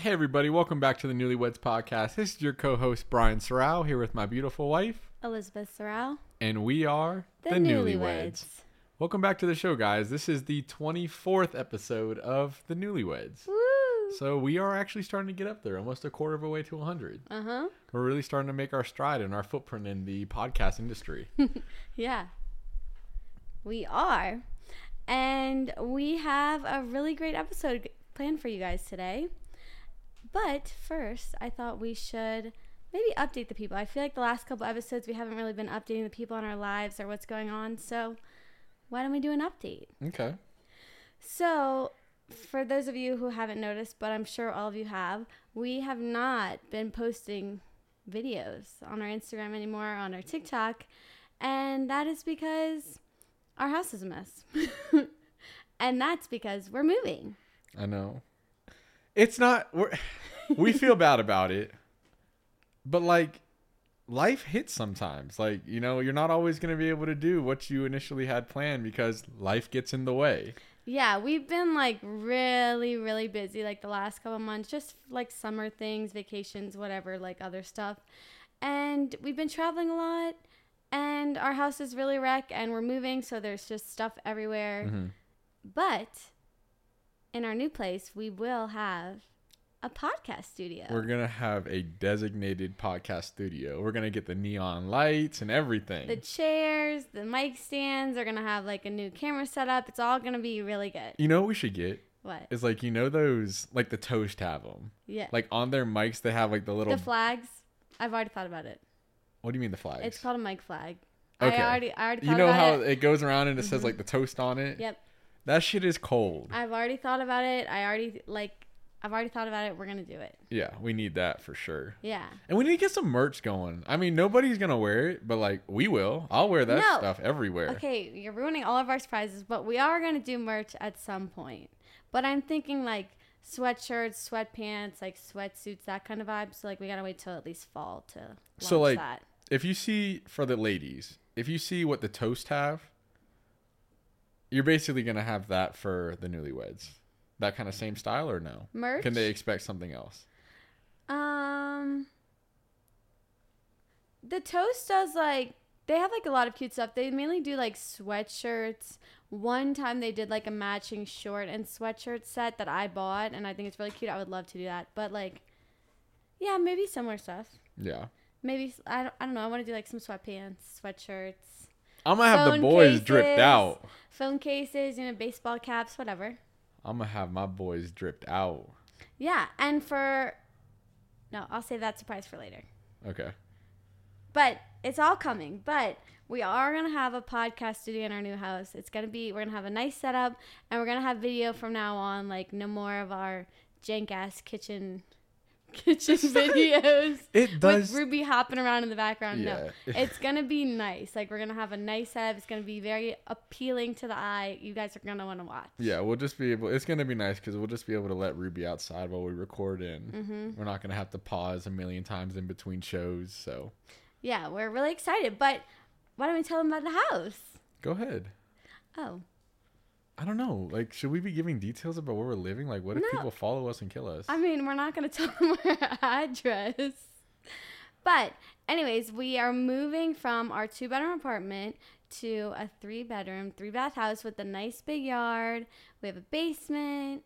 Hey, everybody, welcome back to the Newlyweds Podcast. This is your co host, Brian Sorrell, here with my beautiful wife, Elizabeth Sorrell. and we are The, Newlyweds. Welcome back to the show, guys. This is the 24th episode of The Newlyweds. Woo! So we are actually starting to get up there, almost a quarter of a way to 100. Uh huh. We're really starting to make our stride and our footprint in the podcast industry. Yeah. We are. And we have a really great episode planned for you guys today. But first, I thought we should maybe update the people. I feel like the last couple episodes we haven't really been updating the people in our lives or what's going on. So why don't we do an update? okay. So, for those of you who haven't noticed, but I'm sure all of you have, we have not been posting videos on our Instagram anymore, on our TikTok, and that is because our house is a mess. and that's because we're moving. I know. It's not we're, we feel bad about it. But like life hits sometimes. Like, you know, you're not always going to be able to do what you initially had planned because life gets in the way. Yeah, we've been like really, really busy like the last couple months, just like summer things, vacations, whatever, like other stuff. And we've been traveling a lot, and our house is really wreck, and we're moving, so there's just stuff everywhere. Mhm. But in our new place, we will have a podcast studio. We're going to have a designated podcast studio. We're going to get the neon lights and everything. the chairs, the mic stands are gonna have like a new camera setup. It's all gonna be really good. you know what we should get? What? Is like you know those like the toast have them. Yeah. Like on their mics they have like the little the flags. I've already thought about it. What do you mean the flags? It's called a mic flag. Okay. I already, I already thought you know how it. it. goes around and it says Mhm. like the toast on it? Yep. That shit is cold. I've already thought about it. I already like. I've already thought about it. We're gonna do it. Yeah, we need that for sure. Yeah. And we need to get some merch going. I mean, nobody's gonna wear it, but like we will. I'll wear that No. stuff everywhere. Okay, you're ruining all of our surprises, but we are gonna do merch at some point. But I'm thinking like sweatshirts, sweatpants, like sweatsuits, that kind of vibe. So like we gotta wait till at least fall to launch So, like, that. If you see for the ladies, if you see what the toast have, you're basically gonna have that for the newlyweds. That kind of same style or no? Merch. Can they expect something else? Um, the toast does like they have like a lot of cute stuff. They mainly do like sweatshirts. One time they did like a matching short and sweatshirt set that I bought, and I think it's really cute. I would love to do that, but like, yeah, maybe similar stuff. Yeah. Maybe I don't, I don't know. I want to do like some sweatpants, sweatshirts, I'm gonna have the boys dripped out. phone cases, you know, baseball caps, whatever. I'm gonna have my boys dripped out. Yeah, and for no, I'll save that surprise for later. Okay. But it's all coming. But we are gonna have a podcast studio in our new house. It's gonna be we're gonna have a nice setup and we're gonna have video from now on, like no more of our jank ass kitchen kitchen videos. It With does. Ruby hopping around in the background. No. It's gonna be nice. Like we're gonna have a nice setup. It's gonna be very appealing to the eye. You guys are gonna wanna watch. Yeah, we'll just be able. It's gonna be nice because we'll just be able to let Ruby outside while we record in. Mm-hmm. We're not gonna have to pause a million times in between shows. So Yeah, we're really excited. But why don't we tell them about the house? go ahead. Oh. I don't know. Like, should we be giving details about where we're living? Like, what if No. people follow us and kill us? I mean, we're not going to tell them our address. But, anyways, we are moving from our two bedroom apartment to a three bedroom, three bath house with a nice big yard. We have a basement,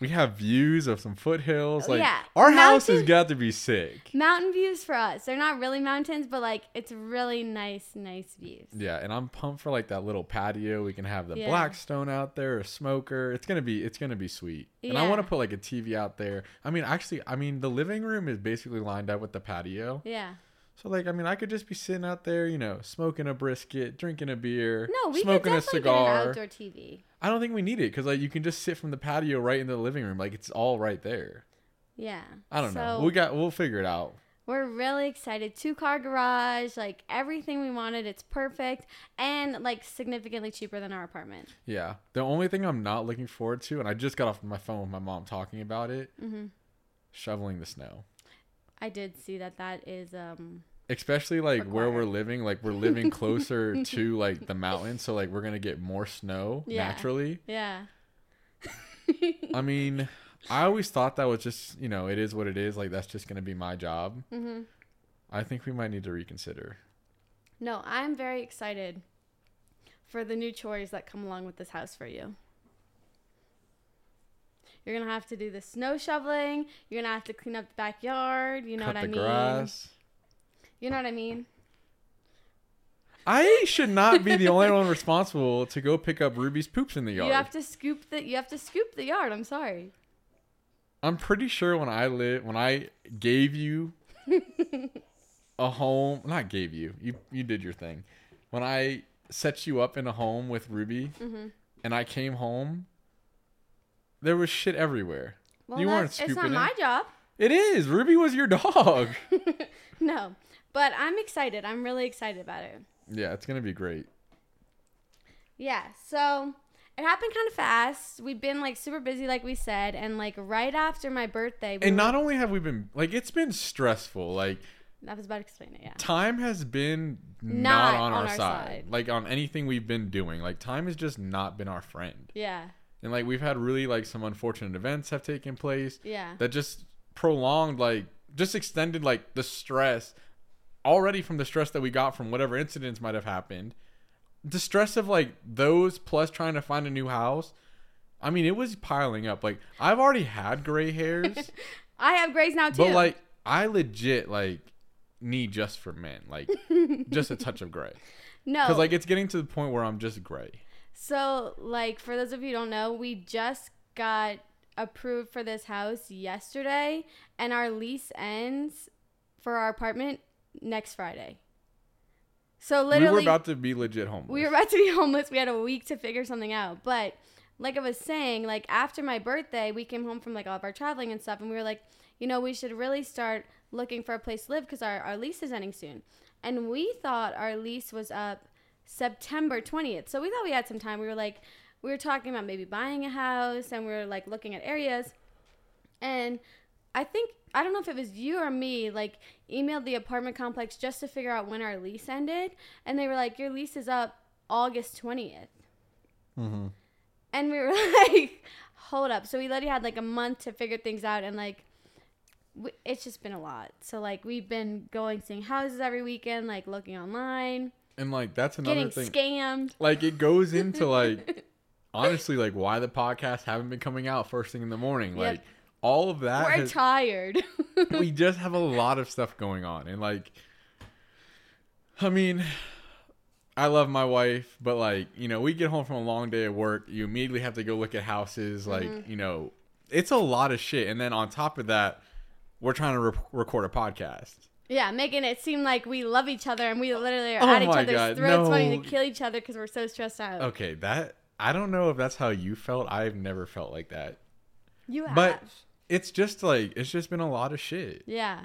we have views of some foothills. Oh, like, Yeah, our house has got to be sick. mountain views for us. They're not really mountains, but like it's really nice, nice views. Yeah, and I'm pumped for like that little patio. We can have the Yeah. Blackstone out there, a smoker. It's gonna be it's gonna be sweet. And I want to put like a TV out there. I mean, actually, I mean the living room is basically lined up with the patio. Yeah. So like, I mean, I could just be sitting out there, you know, smoking a brisket, drinking a beer, No, we smoking could a definitely get an cigar. outdoor TV. I don't think we need it because like you can just sit from the patio right in the living room. Like it's all right there. Yeah. I don't know. We got we'll figure it out. We're really excited. Two car garage, like everything we wanted. It's perfect and like significantly cheaper than our apartment. Yeah. The only thing I'm not looking forward to, and I just got off my phone with my mom talking about it, hmm shoveling the snow. I did see that that is um Especially like where we're living, like we're living closer to like the mountains, so like we're gonna get more snow Yeah. naturally. yeah. I mean, I always thought that was just you know it is what it is. Like that's just gonna be my job. hmm I think we might need to reconsider. No, I'm very excited for the new chores that come along with this house for you. You're gonna have to do the snow shoveling. You're gonna have to clean up the backyard. You know Cut what I mean? grass. You know what I mean? I should not be the only one responsible to go pick up Ruby's poops in the yard. You have to scoop the. You have to scoop the yard. I'm sorry. I'm pretty sure when I live, when I gave you a home, not gave you, you you did your thing. When I set you up in a home with Ruby, Mhm. and I came home, there was shit everywhere. Well, You weren't that's- It's not scooping my it. job. It is. Ruby was your dog. no, but I'm excited. I'm really excited about it. yeah, it's gonna be great. Yeah, so it happened kind of fast. We've been like super busy, like we said, and like right after my birthday, we And were- not only have we been like, it's been stressful. Like I was about to explain it. Yeah, time has been Not not, on, on our, our side. side. Like on anything we've been doing. Like time has just not been our friend. yeah, And like we've had really like some unfortunate events have taken place yeah, that just prolonged like just extended like the stress already from the stress that we got from whatever incidents might have happened. The stress of like those plus trying to find a new house. I mean, it was piling up. Like I've already had gray hairs. I have grays now too. But like I legit like need just for men, like just a touch of gray. no, Because like it's getting to the point where I'm just gray. So like for those of you who don't know, we just got approved for this house yesterday, and our lease ends for our apartment next Friday. So literally, we were about to be legit homeless. we were about to be homeless. We had a week to figure something out. But like I was saying, like after my birthday, we came home from like all of our traveling and stuff, and we were like, you know, we should really start looking for a place to live because our, our lease is ending soon. And we thought our lease was up September 20th. So we thought we had some time. We were like, we were talking about maybe buying a house and we were like looking at areas. And I think, I don't know if it was you or me, like emailed the apartment complex just to figure out when our lease ended. And they were like, your lease is up August 20th. Mhm. And we were like, hold up. So we literally had like a month to figure things out. And like, it's just been a lot. So like, we've been going seeing houses every weekend, like looking online, And like that's another getting thing. scammed. like it goes into like honestly like why the podcasts haven't been coming out first thing in the morning. Yep. Like all of that We're has- tired. we just have a lot of stuff going on and like i mean i love my wife but like you know we get home from a long day of work you immediately have to go look at houses like Mm-hmm. you know it's a lot of shit and then on top of that we're trying to re- record a podcast yeah, making it seem like we love each other and we literally are Oh at each other's God, throats wanting to kill each other because we're so stressed out. okay that i don't know if that's how you felt i've never felt like that You have. but it's just like it's just been a lot of shit yeah.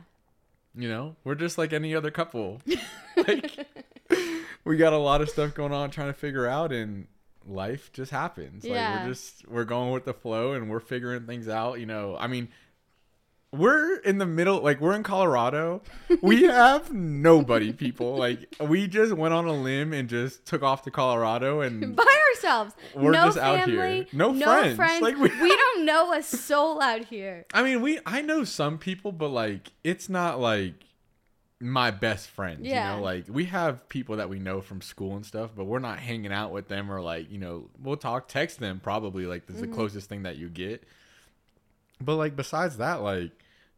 You know, we're just like any other couple. like we got a lot of stuff going on trying to figure out and life just happens. Like Yeah. we're just we're going with the flow and we're figuring things out, you know. I mean, we're in the middle like we're in Colorado. We have nobody, people. Like we just went on a limb and just took off to Colorado and By ourselves. We're no just out family. here. No friends. Like, we... we- don't know a soul out here. I mean, we I know some people, but like it's not like my best friends. Yeah. You know, like we have people that we know from school and stuff, but we're not hanging out with them or like, you know, we'll talk, text them probably like this is Mm-hmm. the closest thing that you get. But like besides that, like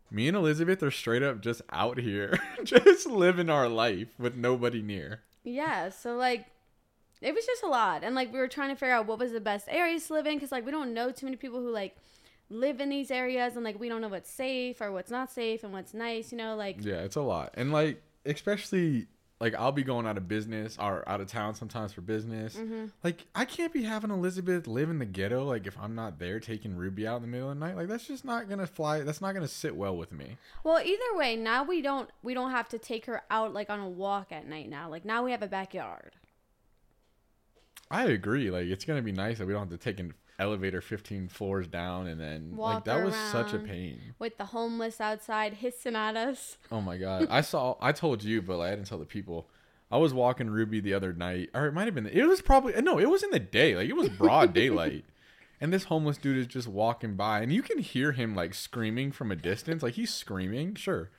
me and Elizabeth are straight up just out here, just living our life with nobody near. Yeah, so like it was just a lot. And like we were trying to figure out what was the best areas to live in cuz like we don't know too many people who like live in these areas and like we don't know what's safe or what's not safe and what's nice, you know, like Yeah, it's a lot. And like especially like I'll be going out of business or out of town sometimes for business. Mm-hmm. Like I can't be having Elizabeth live in the ghetto like if I'm not there taking Ruby out in the middle of the night. Like that's just not gonna fly that's not gonna sit well with me. Well, either way, now we don't we don't have to take her out like on a walk at night now. Like now we have a backyard. I agree. Like it's gonna be nice that we don't have to take an elevator 15 floors down and then like that was such a pain. with the homeless outside hissing at us. Oh my god. I saw I told you, but like, I didn't tell the people. I was walking Ruby the other night, or it might have been. It was probably uh, no. It was in the day. Like it was broad daylight, and this homeless dude is just walking by, and you can hear him like screaming from a distance. Like he's screaming, sure,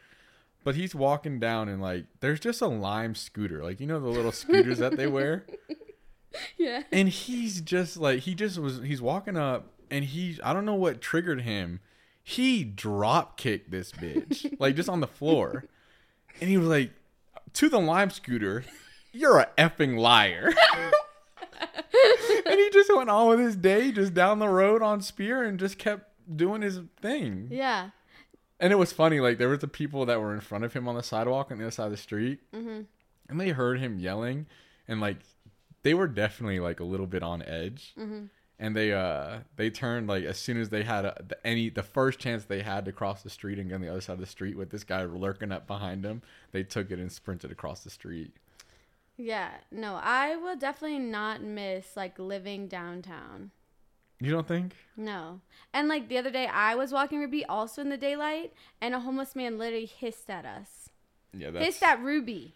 but he's walking down, and like there's just a lime scooter, like you know the little scooters that they wear, Yeah. and he's just like he just was he's walking up, and he I don't know what triggered him. He drop kicked this bitch like just on the floor, and he was like to the lime scooter. You're a effing liar. and he just went on with his day, just down the road on Spear, and just kept doing his thing. Yeah. And it was funny, like there was the people that were in front of him on the sidewalk on the other side of the street, Mm-hmm. and they heard him yelling, and like they were definitely like a little bit on edge. Mm-hmm. And they uh they turned like as soon as they had a, the, any the first chance they had to cross the street and go on the other side of the street with this guy lurking up behind them, they took it and sprinted across the street. Yeah. No, I will definitely not miss like living downtown. You don't think? No. And like the other day, I was walking Ruby also in the daylight, and a homeless man literally hissed at us. Yeah, that's Hissed at Ruby.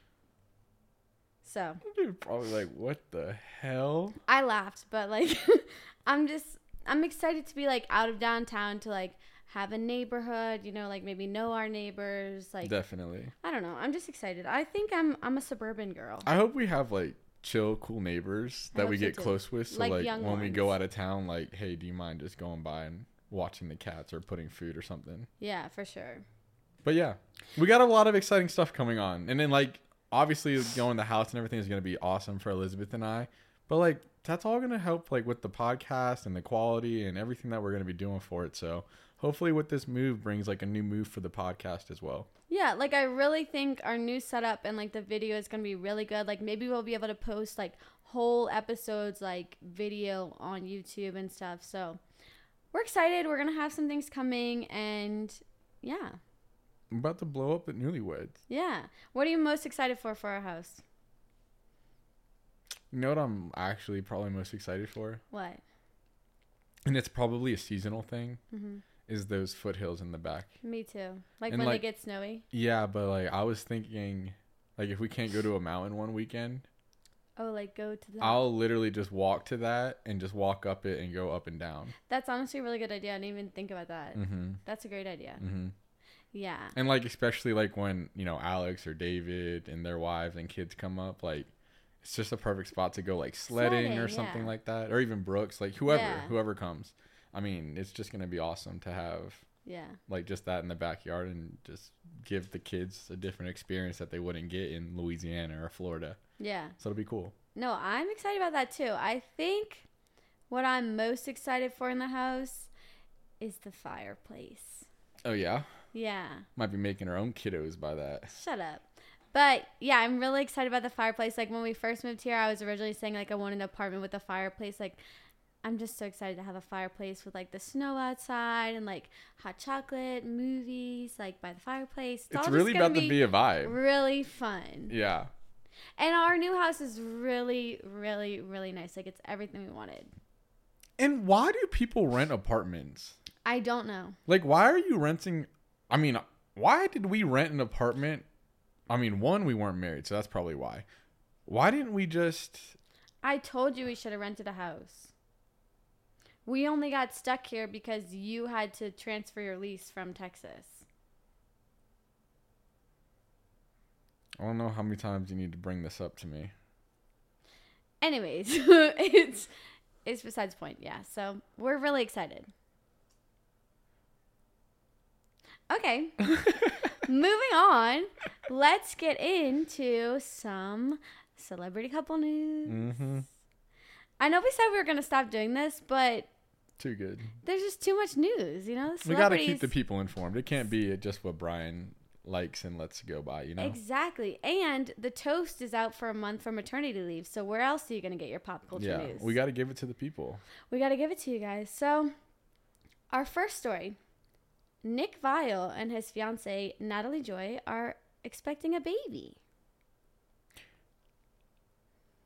So Dude, probably like, what the hell? I laughed, but like, I'm just, I'm excited to be like out of downtown to like have a neighborhood, you know, like maybe know our neighbors. Like, Definitely. I don't know. I'm just excited. I think I'm, I'm a suburban girl. I hope we have like chill, cool neighbors that we get close with. So Like like, when we go out of town, like, hey, do you mind just going by and watching the cats or putting food or something? Yeah, for sure. But yeah, we got a lot of exciting stuff coming on, and then like obviously going the house and everything is gonna be awesome for Elizabeth and I. But like that's all gonna help like with the podcast and the quality and everything that we're gonna be doing for it. So hopefully what this move brings like a new move for the podcast as well. Yeah, like I really think our new setup and like the video is gonna be really good. Like maybe we'll be able to post like whole episodes like video on YouTube and stuff. So we're excited. We're gonna have some things coming and yeah. I'm about to blow up at Newlyweds. Yeah. What are you most excited for for our house? You know what I'm actually probably most excited for, What? and it's probably a seasonal thing. hmm Is those foothills in the back? Me too. Like And, when like- they get snowy. Yeah, but like I was thinking, like if we can't go to a mountain one weekend, Oh, like go to the. I'll literally just walk to that and just walk up it and go up and down. That's honestly a really good idea. I didn't even think about that. Mm-hmm. That's a great idea. Mm-hmm. Yeah. And like especially like when you know Alex or David and their wives and kids come up, like it's just a perfect spot to go like sledding, or something yeah. like that, or even Brooks, like whoever, Yeah. whoever comes. I mean, it's just gonna be awesome to have Yeah. like just that in the backyard and just give the kids a different experience that they wouldn't get in Louisiana or Florida. Yeah. So it'll be cool. No, I'm excited about that too. I think what I'm most excited for in the house is the fireplace. Oh yeah, Yeah. might be making our own kiddos by that. Shut up. But yeah, I'm really excited about the fireplace. Like when we first moved here, I was originally saying like I wanted an apartment with a fireplace. Like I'm just so excited to have a fireplace with like the snow outside and like hot chocolate, movies, like by the fireplace. It's all really about to be a vibe. really fun. Yeah. And our new house is really, really, really nice. Like it's everything we wanted. And why do people rent apartments? I don't know. Like, why are you renting? I mean, why did we rent an apartment? I mean, one, we weren't married, so that's probably why. Why didn't we just? I told you we should have rented a house. We only got stuck here because you had to transfer your lease from Texas. I don't know how many times you need to bring this up to me. Anyways, it's it's besides the point. Yeah. So we're really excited. Okay. Moving on. Let's get into some celebrity couple news. Mm-hmm. I know we said we were gonna stop doing this, but Too good. there's just too much news, you know? We got to keep the people informed. It can't be just what Brian likes and lets go by. You know. Exactly. And the toast is out for a month for maternity leave. So where else are you going to get your pop culture yeah. news? We got to give it to the people. we got to give it to you guys. So our first story, Nick Viall and his fiance Natalie Joy are expecting a baby.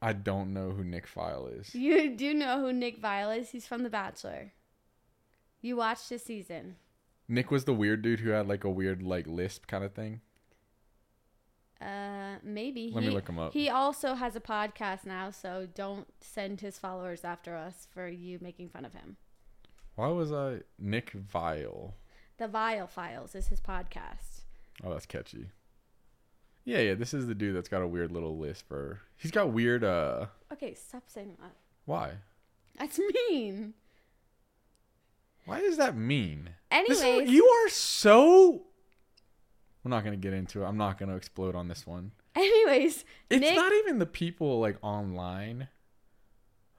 I don't know who Nick Viall is. You do know who Nick Viall is. He's from The Bachelor. You watched this season. Nick was the weird dude who had like a weird like lisp kind of thing. Uh, maybe. Let he, me look him up. He also has a podcast now, so don't send his followers after us for you making fun of him. Why was I Nick Viall? The Viall Files is his podcast. Oh, that's catchy. Yeah, yeah. This is the dude that's got a weird little list for. He's got weird. Uh, Okay, stop saying that. why? That's mean. Why is that mean? Is- Anyways, you are so. We're not gonna get into it. I'm not gonna explode on this one. anyways, It's Nick. not even the people like online.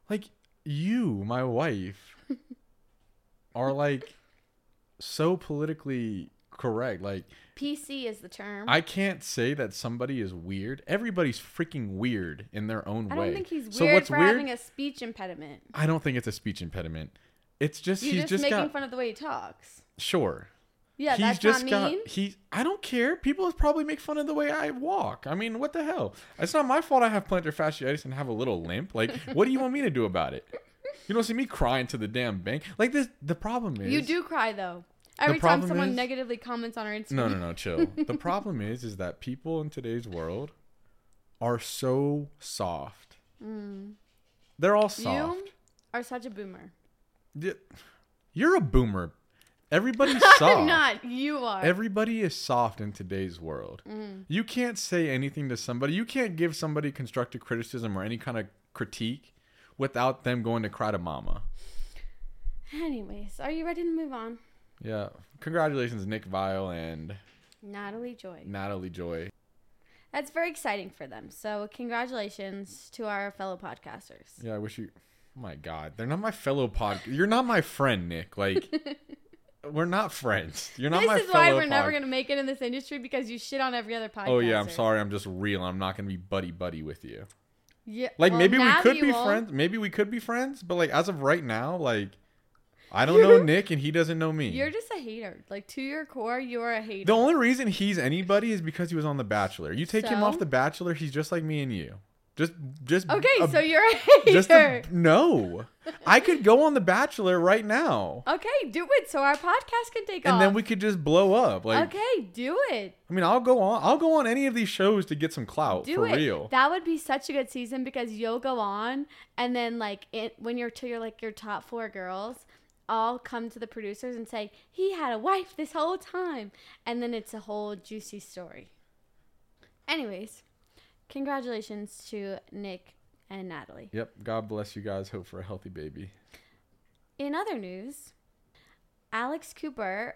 Like you, my wife, are like so politically correct. Like PC is the term. I can't say that somebody is weird. Everybody's freaking weird in their own I way. don't think he's weird so what's for weird? having a speech impediment. I don't think it's a speech impediment. It's just You're he's just, just, making got fun of the way he talks. sure. Yeah, he's that's just not mean. got he. I don't care. People probably make fun of the way I walk. I mean, what the hell? It's not my fault. I have plantar fasciitis and have a little limp. Like, what do you want me to do about it? You don't see me crying to the damn bank. Like this. The problem is You do cry though. Every time someone is- negatively comments on our Instagram. No, no, no. Chill. the problem is, is that people in today's world are so soft. They're all soft. Mm. You are such a boomer. You're a boomer. Everybody's soft. I'm not. You are. Everybody is soft in today's world. Mm. You can't say anything to somebody. You can't give somebody constructive criticism or any kind of critique without them going to cry to mama. Anyways, are you ready to move on? Yeah. Congratulations, Nick Viall and Natalie Joy. Natalie Joy. That's very exciting for them. So, congratulations to our fellow podcasters. Yeah, I wish you. Oh my God, they're not my fellow pod. You're not my friend, Nick. Like, we're not friends. You're not my this is why we're never going to make it in this industry because you shit on every other podcast. Oh yeah, I'm sorry. I'm just real. I'm not gonna be buddy buddy with you. Yeah, Like well, maybe we could be will. friends. Maybe we could be friends. But like as of right now, like I don't know Nick and he doesn't know me. You're just a hater. Like to your core, you're a hater. the only reason he's anybody is because he was on The Bachelor. You take him off The Bachelor, he's just like me and you. Just, just okay, a- so you're a hater. just a, no. I could go on The Bachelor right now, okay, do it so our podcast can take off. and then we could just blow up. Like, okay, do it. I mean, I'll go on. I'll go on any of these shows to get some clout Do for it. real. That would be such a good season because you'll go on and then like it when you're to your like your top four girls, all come to the producers and say, He had a wife this whole time and then it's a whole juicy story. Anyways, congratulations to Nick and Natalie. Yep. God bless you guys. Hope for a healthy baby. In other news, Alex Cooper,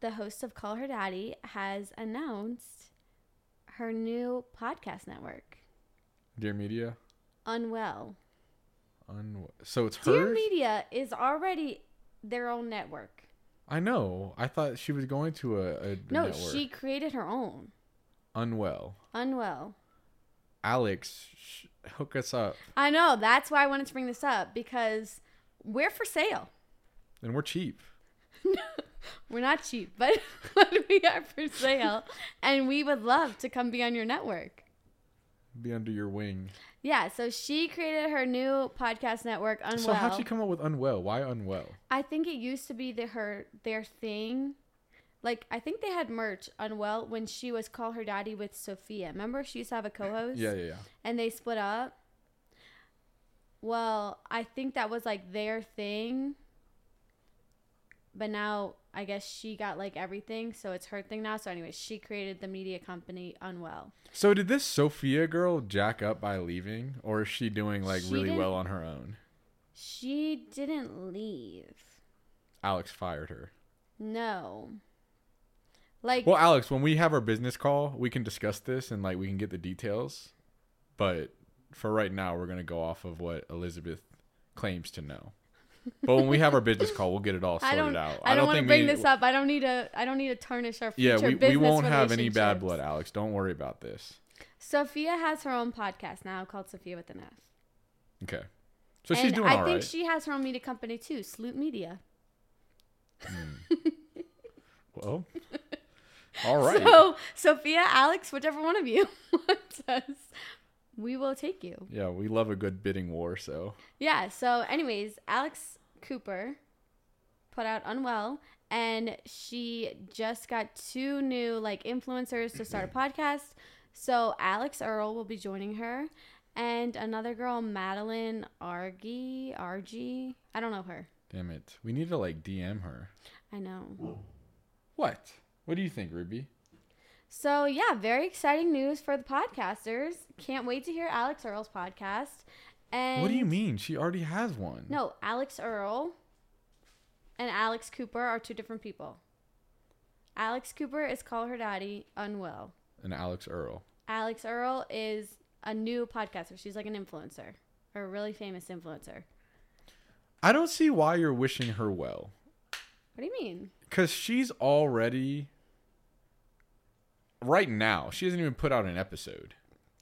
the host of Call Her Daddy, has announced her new podcast network, Dear Media. Unwell. Un- so it's her. Dear. Media is already their own network. I know. I thought she was going to a, a No, network. she created her own. unwell. Unwell. Alex, sh- hook us up, I know. That's why I wanted to bring this up because we're for sale. and we're cheap. We're not cheap, but, but we are for sale. and we would love to come be on your network. Be under your wing. Yeah, so she created her new podcast network, Unwell. So how'd she come up with unwell? Why unwell? I think it used to be the, her their thing. Like I think they had merch Unwell when she was Call Her Daddy with Sofia. Remember she used to have a co-host? Yeah, yeah, yeah. and they split up. Well, I think that was like their thing. But now I guess she got like everything, so it's her thing now. So anyway, she created the media company Unwell. So did this Sofia girl jack up by leaving, or is she doing like She really well on her own? She didn't leave. Alex fired her. No. Like Well, Alex, when we have our business call, we can discuss this and like we can get the details. But for right now, we're gonna go off of what Elizabeth claims to know. But when we have our business call, we'll get it all I sorted don't out. I don't, want to bring we- this up. I don't need to I don't need to tarnish our Yeah, future we, we business won't have any bad blood, Alex. Don't worry about this. Sofia has her own podcast now called Sofia with an F. Okay. So she's doing I all right. think she has her own media company too, Sloot Media. Hmm. well, all right. So Sofia, Alex, whichever one of you wants us, we will take you. yeah, we love a good bidding war. So Yeah. So, anyways, Alex Cooper put out Unwell, and she just got two new like influencers to start a podcast. So Alix Earle will be joining her, and another girl, Madeline Argy. Argy. I don't know her. Damn it. We need to like DM her. I know. What? What do you think, Ruby? So yeah, very exciting news for the podcasters. Can't wait to hear Alix Earle's podcast. And what do you mean? She already has one. No, Alix Earle and Alex Cooper are two different people. Alex Cooper is Call Her Daddy Unwell. And Alix Earle. Alix Earle is a new podcaster. She's like an influencer, or a really famous influencer. I don't see why you're wishing her well. What do you mean? Because she's already. Right now, she hasn't even put out an episode.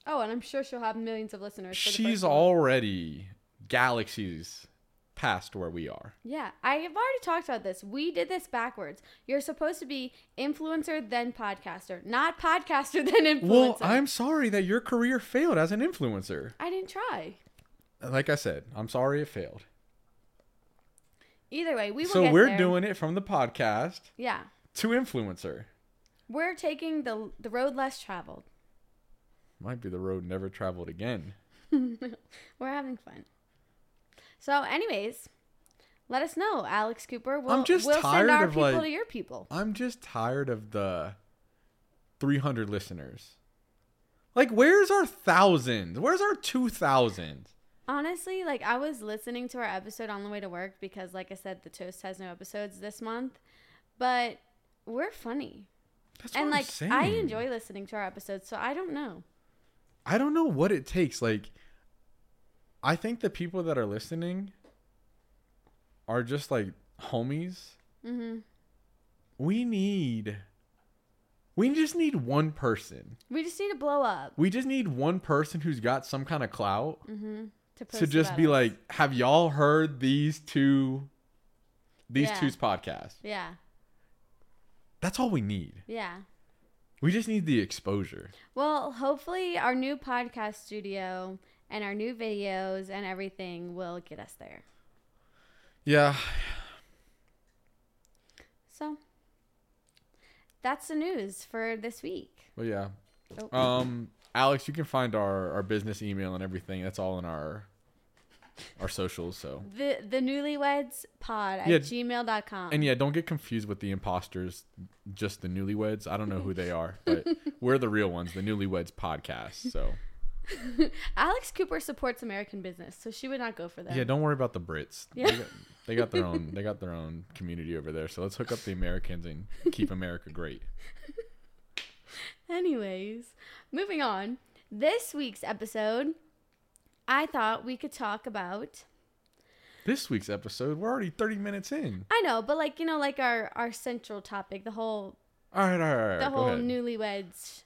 Oh, and I'm sure she'll have millions of listeners. for She's already galaxies past where we are. Yeah, I have already talked about this. We did this backwards. You're supposed to be influencer then podcaster, not podcaster then influencer. Well, I'm sorry that your career failed as an influencer. I didn't try. Like I said, I'm sorry it failed. Either way, we will So we're there. doing it from the podcast Yeah, to influencer. We're taking the the road less traveled. Might be the road never traveled again. We're having fun. So, anyways, let us know, Alex Cooper. We'll, I'm just we'll tired send our of, people like- to your people. I'm just tired of the 300 listeners. Like, where's our thousands? Where's our 2,000? Honestly, like I was listening to our episode on the way to work because, like I said, the Toast has no episodes this month, but we're funny. That's and like. I enjoy listening to our episodes, so I don't know. I don't know what it takes. Like, I think the people that are listening are just like homies. hmm We need, we just need one person. We just need to blow up We just need one person who's got some kind of clout hmm to to just be us. like, have y'all heard these two, these Yeah. two's podcast? yeah, That's all we need. yeah. We just need the exposure. Well, hopefully, our new podcast studio and our new videos and everything will get us there. Yeah. So that's the news for this week. Well, yeah. Oh. Um, Alex, you can find our, our business email and everything. That's all in our our socials. So The the newlyweds pod at Yeah. gmail.com. and yeah, don't get confused with the imposters. Just the newlyweds. I don't know who they are, but we're the real ones. The newlyweds podcast. So Alex Cooper supports American business, so she would not go for that. yeah, don't worry about the Brits. Yeah. They, got, they got their own. They got their own community over there. So let's hook up the Americans and keep America great. Anyways, moving on. This week's episode, I thought we could talk about. This week's episode, we're already thirty minutes in. I know, but like you know, like our our central topic, the whole All right, all right, all right. the whole ahead. newlyweds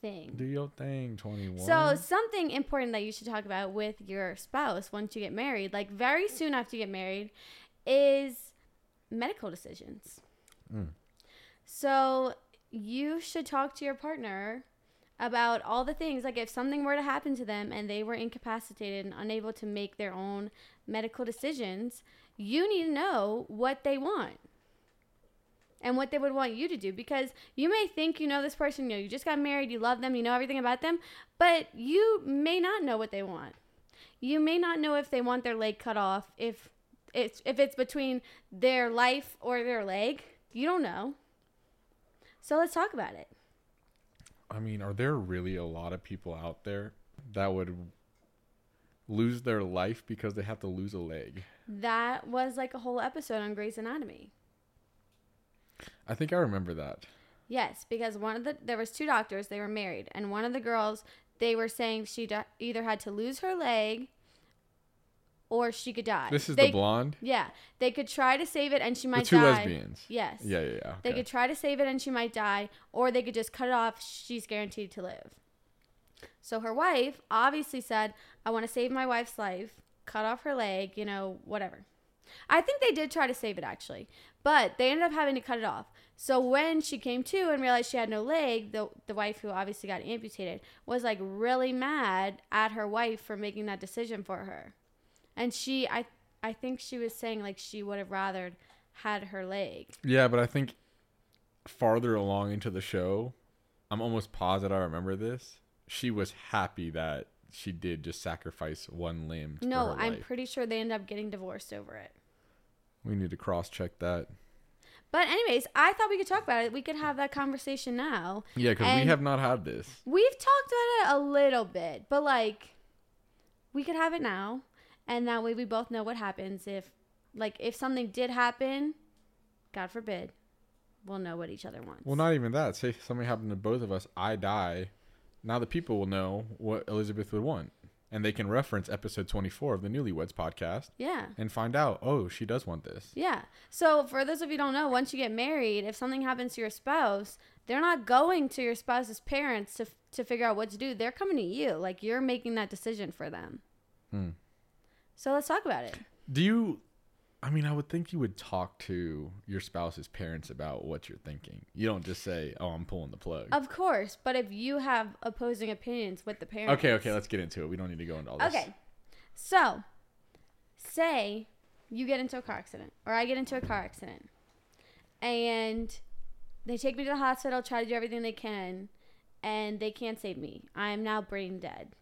thing. Do your thing, twenty one. So something important that you should talk about with your spouse once you get married, like very soon after you get married, is medical decisions. Mm. So you should talk to your partner about all the things like if something were to happen to them and they were incapacitated and unable to make their own medical decisions, you need to know what they want and what they would want you to do because you may think you know this person, you know, you just got married, you love them, you know everything about them, but you may not know what they want. You may not know if they want their leg cut off, if it's if it's between their life or their leg. You don't know. So let's talk about it. I mean, are there really a lot of people out there that would lose their life because they have to lose a leg? That was like a whole episode on Grey's Anatomy. I think I remember that. Yes, because one of the there was two doctors, they were married, and one of the girls they were saying she di- either had to lose her leg or she could die. This is They- the blonde. Yeah, they could try to save it and she might the two die. lesbians. Yes. Yeah, yeah, yeah. They could try to save it and she might die, or they could just cut it off. She's guaranteed to live. So her wife obviously said, I want to save my wife's life, cut off her leg, you know, whatever. I think they did try to save it actually, but they ended up having to cut it off. So when she came to and realized she had no leg, the, the wife who obviously got amputated was like really mad at her wife for making that decision for her. And she, I, I think she was saying like she would have rather had her leg. Yeah, but I think farther along into the show, I'm almost positive I remember this. She was happy that she did just sacrifice one limb. No, I'm life. pretty sure they end up getting divorced over it. We need to cross check that. But anyways, I thought we could talk about it. We could have that conversation now. Yeah, because we have not had this. We've talked about it a little bit, but like we could have it now and that way we both know what happens if like if something did happen, God forbid, we'll know what each other wants. Well, not even that. Say something happened to both of us, I die. Now the people will know what Elizabeth would want. And they can reference episode 24 of the Newlyweds podcast yeah. and find out, oh, she does want this. Yeah. So for those of you who don't know, once you get married, if something happens to your spouse, they're not going to your spouse's parents to to figure out what to do. They're coming to you. Like you're making that decision for them. Hmm. So let's talk about it. Do you, I mean, I would think you would talk to your spouse's parents about what you're thinking. You don't just say, oh, I'm pulling the plug. Of course, but if you have opposing opinions with the parents. okay, okay, let's get into it. We don't need to go into all this. Okay. So, say you get into a car accident, or I get into a car accident, and they take me to the hospital, try to do everything they can, and they can't save me. I am now brain dead.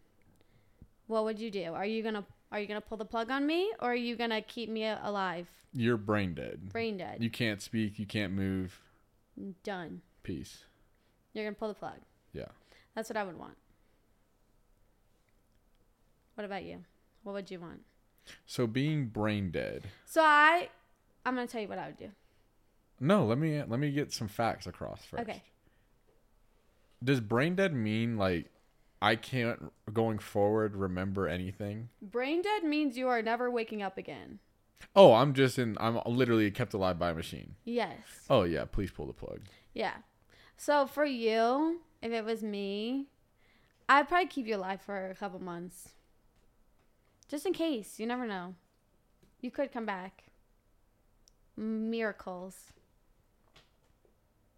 What would you do? Are you gonna are you gonna pull the plug on me, or are you gonna keep me alive, You're brain dead. brain dead? You can't speak. You can't move. Done. Peace. You're gonna pull the plug. Yeah. That's what I would want. What about you? What would you want? So being brain dead. So I, I'm gonna tell you what I would do. No, let me let me get some facts across first. Okay. Does brain dead mean like I can't going forward remember anything? Brain dead means you are never waking up again. Oh, I'm just in. I'm literally kept alive by a machine. Yes. Oh yeah, please pull the plug. Yeah. So for you, if it was me, I'd probably keep you alive for a couple months. Just in case. You never know. You could come back. Miracles.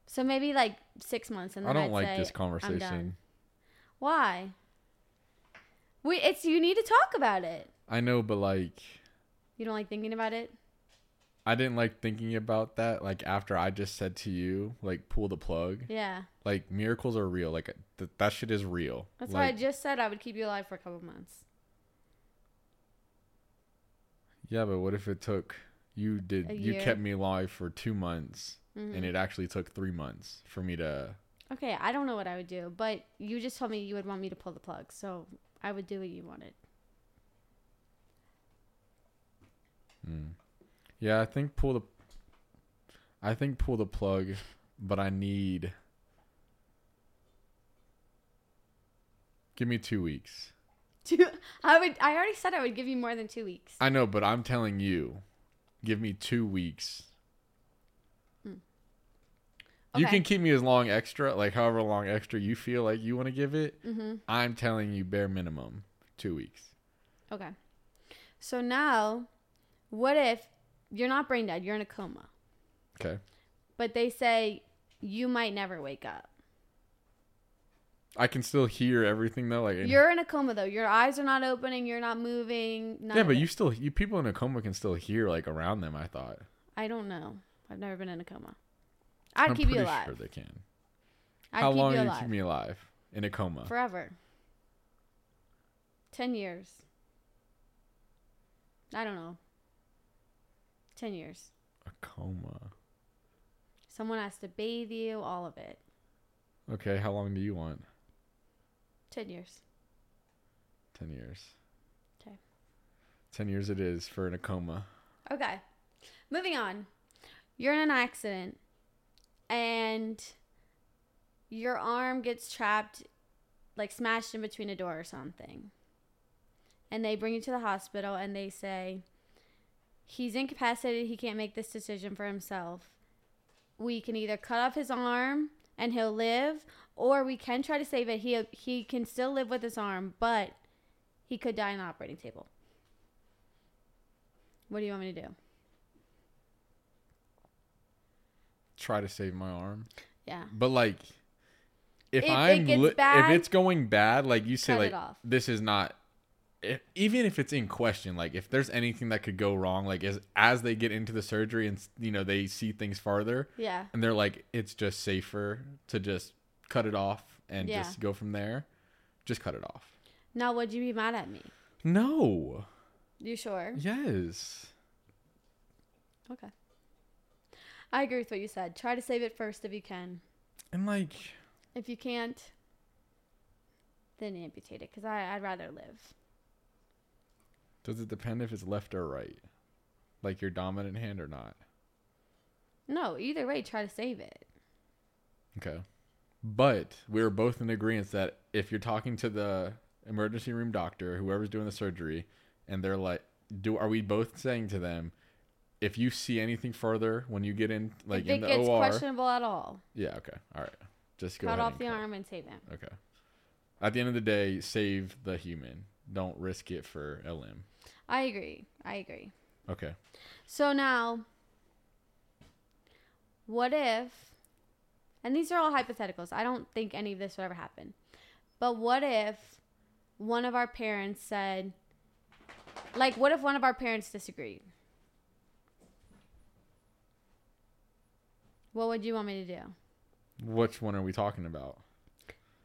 So maybe like six months and then I don't I'd like say, this "I'm conversation. Done." Why? We it's you need to talk about it. I know, but like You don't like thinking about it? I didn't like thinking about that. Like after I just said to you, like pull the plug. Yeah. Like miracles are real. Like th- that shit is real. That's why I just said I would keep you alive for a couple months. Yeah, but what if it took you did you kept me alive for two months Mhm. and it actually took three months for me to Okay, I don't know what I would do, but you just told me you would want me to pull the plug, so I would do what you wanted. Mm. Yeah, I think pull the. I think pull the plug, but I need. Give me two weeks. Two, I would. I already said I would give you more than two weeks. I know, but I'm telling you, give me two weeks. You can keep me as long extra, like however long extra you feel like you want to give it. Mm-hmm. I'm telling you, bare minimum, two weeks. Okay. So now, what if you're not brain dead? You're in a coma, Okay. but they say you might never wake up. I can still hear everything though. Like You're in a coma though. Your eyes are not opening. You're not moving. yeah, but you still you people in a coma can still hear like around them. I thought. I don't know. I've never been in a coma. I'd I'm keep you alive. Sure they can. I'd How long you do you keep me alive in a coma? Forever. Ten years. I don't know. Ten years. a coma. Someone has to bathe you, all of it. Okay, how long do you want? Ten years. Ten years. Okay. Ten years it is for in a coma. Okay. Moving on. You're in an accident and your arm gets trapped, like smashed in between a door or something. And they bring you to the hospital and they say, he's incapacitated. He can't make this decision for himself. We can either cut off his arm and he'll live, or we can try to save it. He, he can still live with his arm, but he could die on the operating table. What do you want me to do? Try to save my arm. Yeah. But like if, If I'm gets li- if it's going bad, like you say like this is not if, even if it's in question, like if there's anything that could go wrong, like as as they get into the surgery and you know they see things farther, Yeah. and they're like it's just safer to just cut it off and Yeah. just go from there. Just cut it off. Now, would you be mad at me? No. You sure? Yes. Okay. I agree with what you said. Try to save it first if you can. And like, If you can't, then amputate it because I'd rather live. does it depend if it's left or right? Like your dominant hand or not? No, either way, try to save it. Okay. But we were both in agreement that if you're talking to the emergency room doctor, whoever's doing the surgery, and they're like, "Do are we both saying to them, if you see anything further when you get in, like if in it the gets OR, questionable at all, yeah, okay, all right, just go cut off the cut. arm and save him. Okay. At the end of the day, save the human. Don't risk it for a limb. I agree. I agree. Okay. So now, what if, and these are all hypotheticals. I don't think any of this would ever happen. But what if one of our parents said, like, what if one of our parents disagreed? What would you want me to do? Which one are we talking about?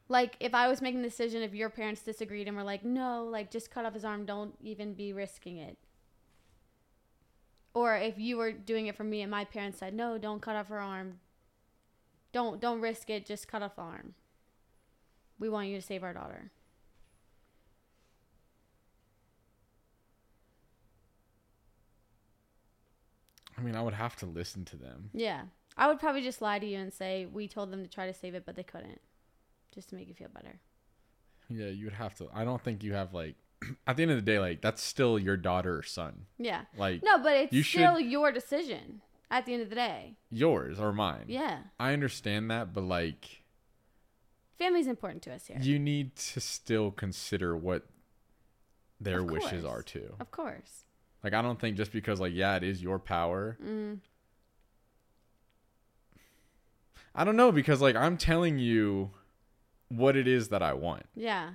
Like, if I was making the decision, if your parents disagreed and were like, no, like, just cut off his arm, don't even be risking it. Or if you were doing it for me and my parents said, no, don't cut off her arm. Don't don't risk it, just cut off the arm. We want you to save our daughter. I mean, I would have to listen to them. Yeah. I would probably just lie to you and say we told them to try to save it, but they couldn't. Just to make you feel better. Yeah, you would have to. I don't think you have like. At the end of the day, like that's still your daughter or son. Yeah. Like No, but it's You still your decision at the end of the day. yours or mine. Yeah. I understand that, but like Family's important to us here. you need to still consider what their wishes are too. of course. Like I don't think just because like yeah, it is your power. Mm. I don't know because like I'm telling you what it is that I want. Yeah.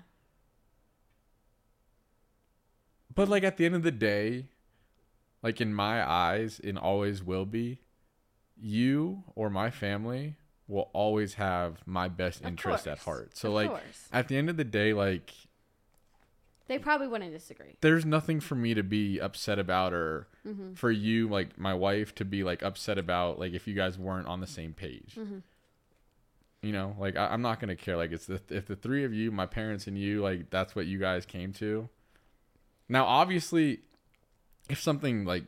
But like at the end of the day, like in my eyes, and always will be, you or my family will always have my best interest at heart. So of like course. at the end of the day, like They probably wouldn't disagree. there's nothing for me to be upset about or Mm-hmm. for you like my wife to be like upset about like if you guys weren't on the same page Mm-hmm. You know like I, i'm not gonna care like it's the if the three of you my parents and you like that's what you guys came to now obviously if something like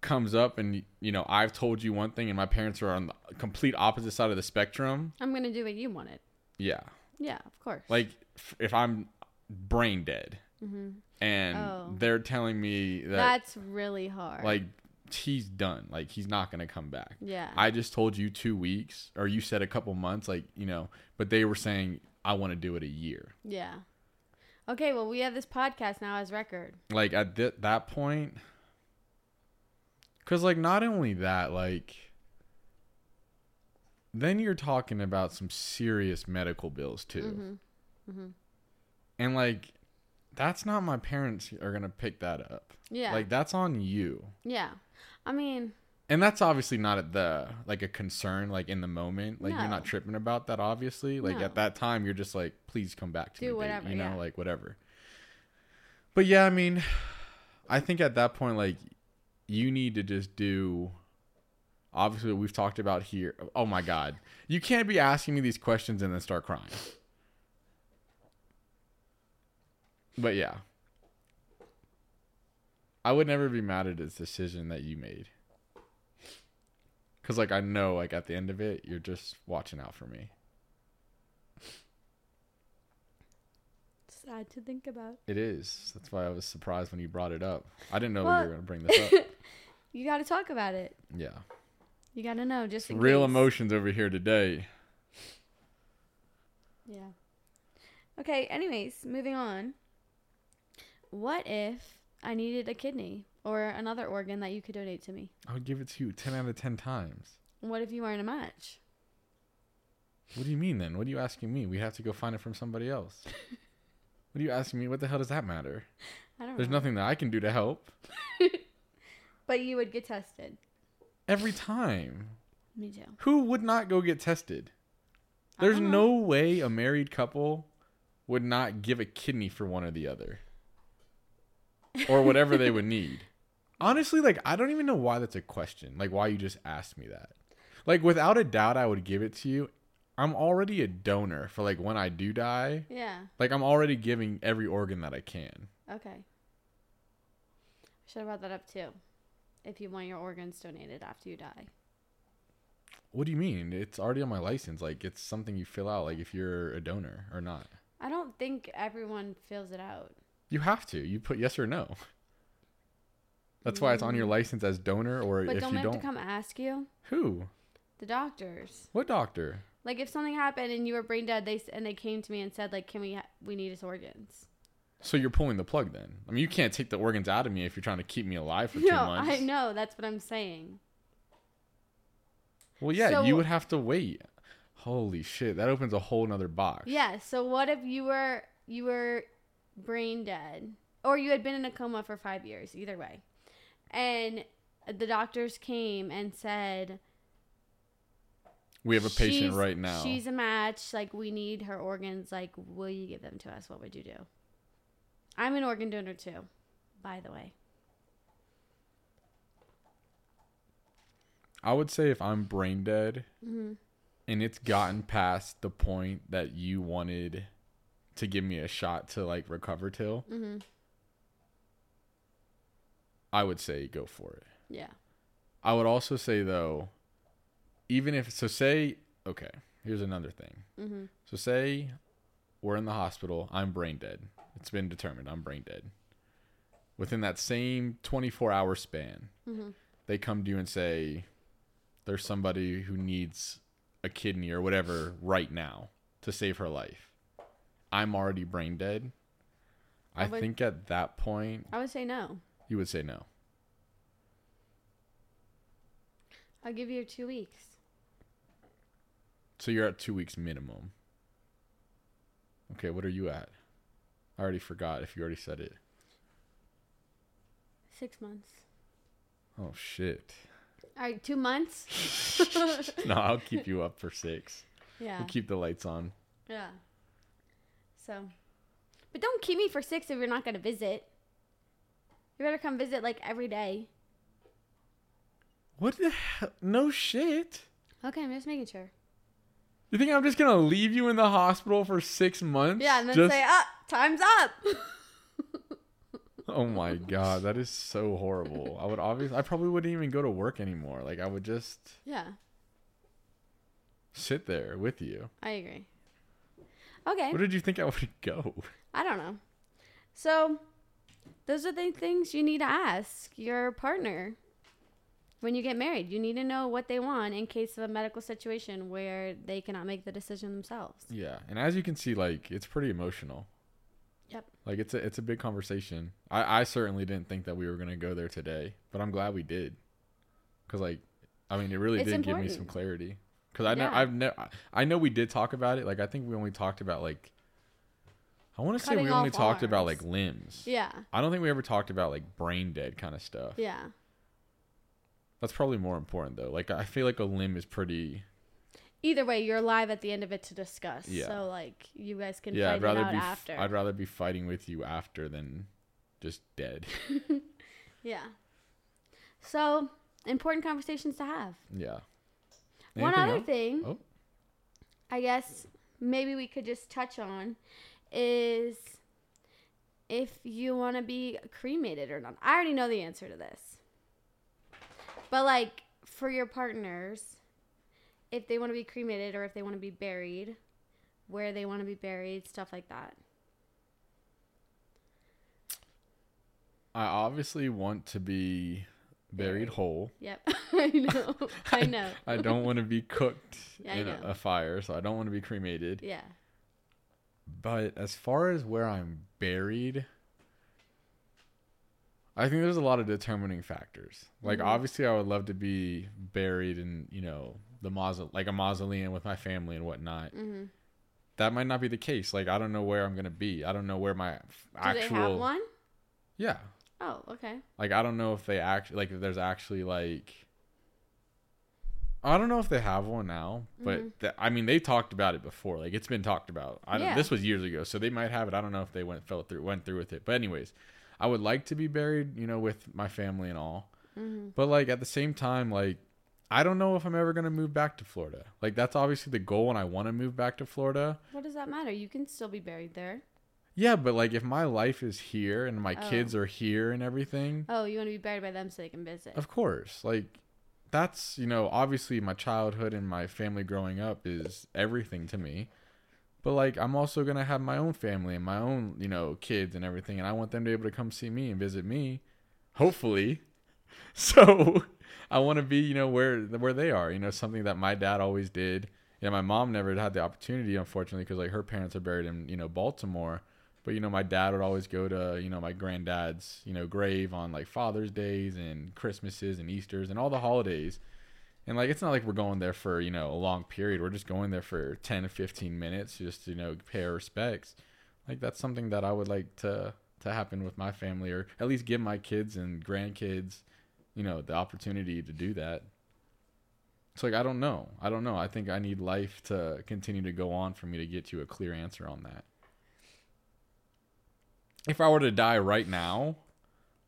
comes up and you know i've told you one thing and my parents are on the complete opposite side of the spectrum I'm gonna do what you wanted. yeah Yeah, of course. like f- if i'm brain dead hmm and Oh. they're telling me that That's really hard. like he's done like he's not gonna come back yeah. i just told you two weeks or you said a couple months like you know but they were saying i want to do it a year yeah. Okay, well we have this podcast now as record. like at th- that point because like not only that like then you're talking about some serious medical bills too hmm hmm and like that's not my parents are gonna pick that up Yeah. like that's on you yeah. I mean, and that's obviously not at the like a concern like in the moment. Like you're not tripping about that obviously. Like No. at that time you're just like please come back to Do me babe," whatever, you know yeah. like whatever. But yeah i mean i think at that point like you need to just do obviously what we've talked about here oh my god you can't be asking me these questions and then start crying. But yeah i would never be mad at this decision that you made because like i know like at the end of it you're just watching out for me sad to think about. it is that's why i was surprised when you brought it up i didn't know Well- you were going to bring this up You got to talk about it. yeah You got to know just real case. emotions over here today Yeah. Okay, anyways, moving on. What if I needed a kidney or another organ that you could donate to me? i would give it to you 10 out of 10 times What if you weren't a match? what do you mean then what are you asking me we have to go find it from somebody else what are you asking me what the hell does that matter I don't there's know. nothing that i can do to help But you would get tested. every time Me too. who would not go get tested There's no way a married couple would not give a kidney for one or the other. Or whatever they would need. Honestly, like I don't even know why that's a question. Like why you just asked me that. Like without a doubt I would give it to you. I'm already a donor for like when I do die. Yeah. Like I'm already giving every organ that I can. Okay. Should have brought that up too. If you want your organs donated after you die. What do you mean? It's already on my license. Like it's something you fill out like if you're a donor or not. I don't think everyone fills it out. You have to. You put yes or no. That's why it's on your mm. license as donor or But if don't you have don't. Have to come ask you? Who? The doctors. What doctor? Like if something happened and you were brain dead, they s- and they came to me and said like, "Can we ha- we need his organs?" So you're pulling the plug then. I mean, you can't take the organs out of me if you're trying to keep me alive for two No, months. I know. That's what I'm saying. Well, yeah, So- you would have to wait. Holy shit, that opens a whole nother box. Yeah. So what if you were you were brain dead, or you had been in a coma for five years? Either way, and the doctors came and said, We have a patient right now. She's a match. Like we need her organs. Like, will you give them to us? What would you do? I'm an organ donor too, by the way. I would say if I'm brain dead Mm-hmm. and it's gotten past the point that you wanted to give me a shot to like recover till, Mm-hmm. I would say go for it. Yeah. I would also say though, even if so, say okay. Here's another thing. Mm-hmm. So say we're in the hospital. I'm brain dead. It's been determined I'm brain dead. Within that same 24 hour span, Mm-hmm. they come to you and say, "There's somebody who needs a kidney or whatever right now to save her life." I'm already brain dead. I I would- think at that point I would say no. you would say no. I'll give you two weeks. So you're at two weeks minimum. Okay, what are you at? I already forgot if you already said it. Six months. Oh shit. All right, two months. no, I'll keep you up for six. Yeah. We'll keep the lights on. Yeah. So, but don't keep me for six if you're not gonna visit. You better come visit like every day. What the hell? No shit. Okay, I'm just making sure. You think I'm just gonna leave you in the hospital for six months? Yeah, and then Just- say, "Ah, time's up." Oh my god, that is so horrible. I would obviously, I probably wouldn't even go to work anymore. Like I would just yeah, sit there with you. I agree. Okay, Where did you think I would go? I don't know. So, those are the things you need to ask your partner when you get married. You need to know what they want in case of a medical situation where they cannot make the decision themselves. Yeah, and as you can see, like it's pretty emotional. Yep. Like it's a it's a big conversation. I I certainly didn't think that we were gonna go there today, but I'm glad we did. Cause like, I mean, it really It's did give me some clarity. Cause I know Yeah. I've never I know we did talk about it. Like I think we only talked about like. I want to say we only talked about like limbs. Yeah, I don't think we ever talked about like brain dead kind of stuff. yeah. That's probably more important though. Like I feel like a limb is pretty. Either way, you're alive at the end of it to discuss. Yeah. So like you guys can yeah, fight I'd rather it out be. after. I'd rather be fighting with you after than just dead. yeah. So important conversations to have. yeah. One other else? thing, Oh. I guess maybe we could just touch on is if you want to be cremated or not. I already know the answer to this. But like for your partners, if they want to be cremated or if they want to be buried, where they want to be buried, stuff like that. I obviously want to be buried whole. Yep. I know. I know. I don't want to be cooked Yeah, in a, a fire, so I don't want to be cremated. Yeah. But as far as where I'm buried, I think there's a lot of determining factors. Like Mhm. obviously, I would love to be buried in you know the mausole- like a mausoleum with my family and whatnot. Mhm. That might not be the case. Like I don't know where I'm gonna be. I don't know where my f- Do actual they have one? yeah. Oh, okay. Like I don't know if they actually like if there's actually like I don't know if they have one now, but Mhm. th- I mean they talked about it before. Like it's been talked about. I Yeah. this was years ago, so they might have it. I don't know if they went fell through went through with it. But anyways, I would like to be buried, you know, with my family and all. hmm But like at the same time, like I don't know if I'm ever gonna move back to Florida. Like that's obviously the goal, and I want to move back to Florida. What does that matter? You can still be buried there. Yeah, but like if my life is here and my Oh. kids are here and everything, Oh, you want to be buried by them so they can visit. of course, like that's you know obviously my childhood and my family growing up is everything to me. But like I'm also gonna have my own family and my own you know kids and everything, and I want them to be able to come see me and visit me, hopefully. So I want to be you know where where they are. You know something that my dad always did. Yeah, my mom never had the opportunity, unfortunately, because like her parents are buried in you know Baltimore. But you know, my dad would always go to you know my granddad's you know grave on like Father's days and Christmases and Easter's and all the holidays. And like it's not like we're going there for you know a long period. We're just going there for ten to fifteen minutes, just to, you know pay our respects. Like that's something that I would like to to happen with my family, or at least give my kids and grandkids, you know, the opportunity to do that. It's like I don't know. I don't know. I think I need life to continue to go on for me to get you a clear answer on that. If I were to die right now,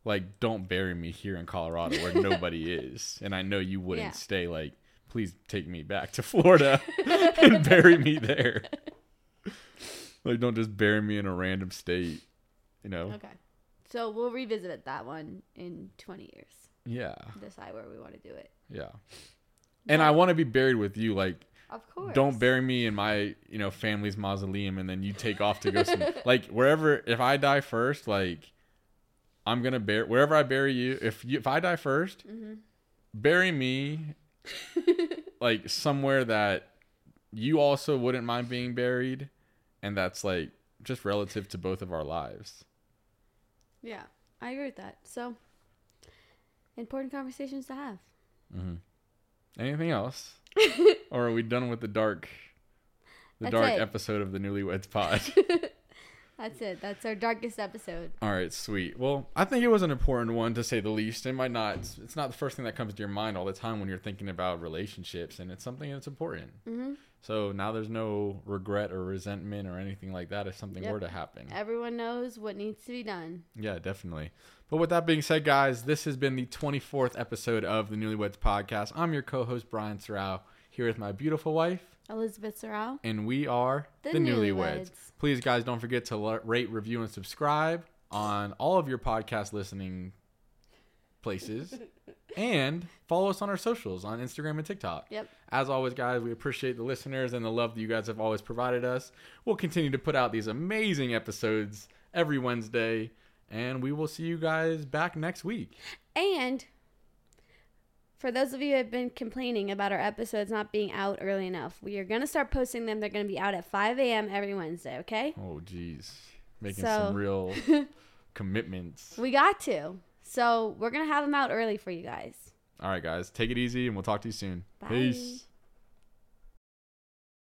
like don't bury me here in Colorado where nobody is, and I know you wouldn't Yeah. stay. Like, please take me back to Florida and bury me there. Like, don't just bury me in a random state. You know? Okay. So we'll revisit that one in 20 years. Yeah, Decide where we want to do it. yeah. And I want to be buried with you. Like, Of course. don't bury me in my you know family's mausoleum and then you take off to go some like wherever if i die first like i'm gonna bury wherever i bury you if you if i die 1st hmm bury me like somewhere that you also wouldn't mind being buried and that's like just relative to both of our lives Yeah, I agree with that. So, important conversations to have. mm-hmm. anything else or are we done with the dark the That's dark it. episode of the newlyweds pod That's it. That's our darkest episode. All right, sweet. Well, I think it was an important one to say the least. It might not. It's, not the first thing that comes to your mind all the time when you're thinking about relationships, and it's something that's important. hmm So now there's no regret or resentment or anything like that if something Yep. were to happen. Everyone knows what needs to be done. Yeah, definitely. But with that being said, guys, this has been the 24th episode of the Newlyweds Podcast. I'm your co-host Brian Sorrow here with my beautiful wife, Elizabeth Sorrell. and we are The the, Newlyweds. Newlyweds. Please, guys, don't forget to rate, review, and subscribe on all of your podcast listening places. and follow us on our socials on Instagram and TikTok. Yep. As always, guys, we appreciate the listeners and the love that you guys have always provided us. We'll continue to put out these amazing episodes every Wednesday, and we will see you guys back next week. And for those of you who have been complaining about our episodes not being out early enough, we are going to start posting them. They're going to be out at 5 a.m. every Wednesday, okay? Oh, geez. Making So- some real commitments. We got to. So we're going to have them out early for you guys. All right, guys, take it easy, and we'll talk to you soon. Bye. Peace.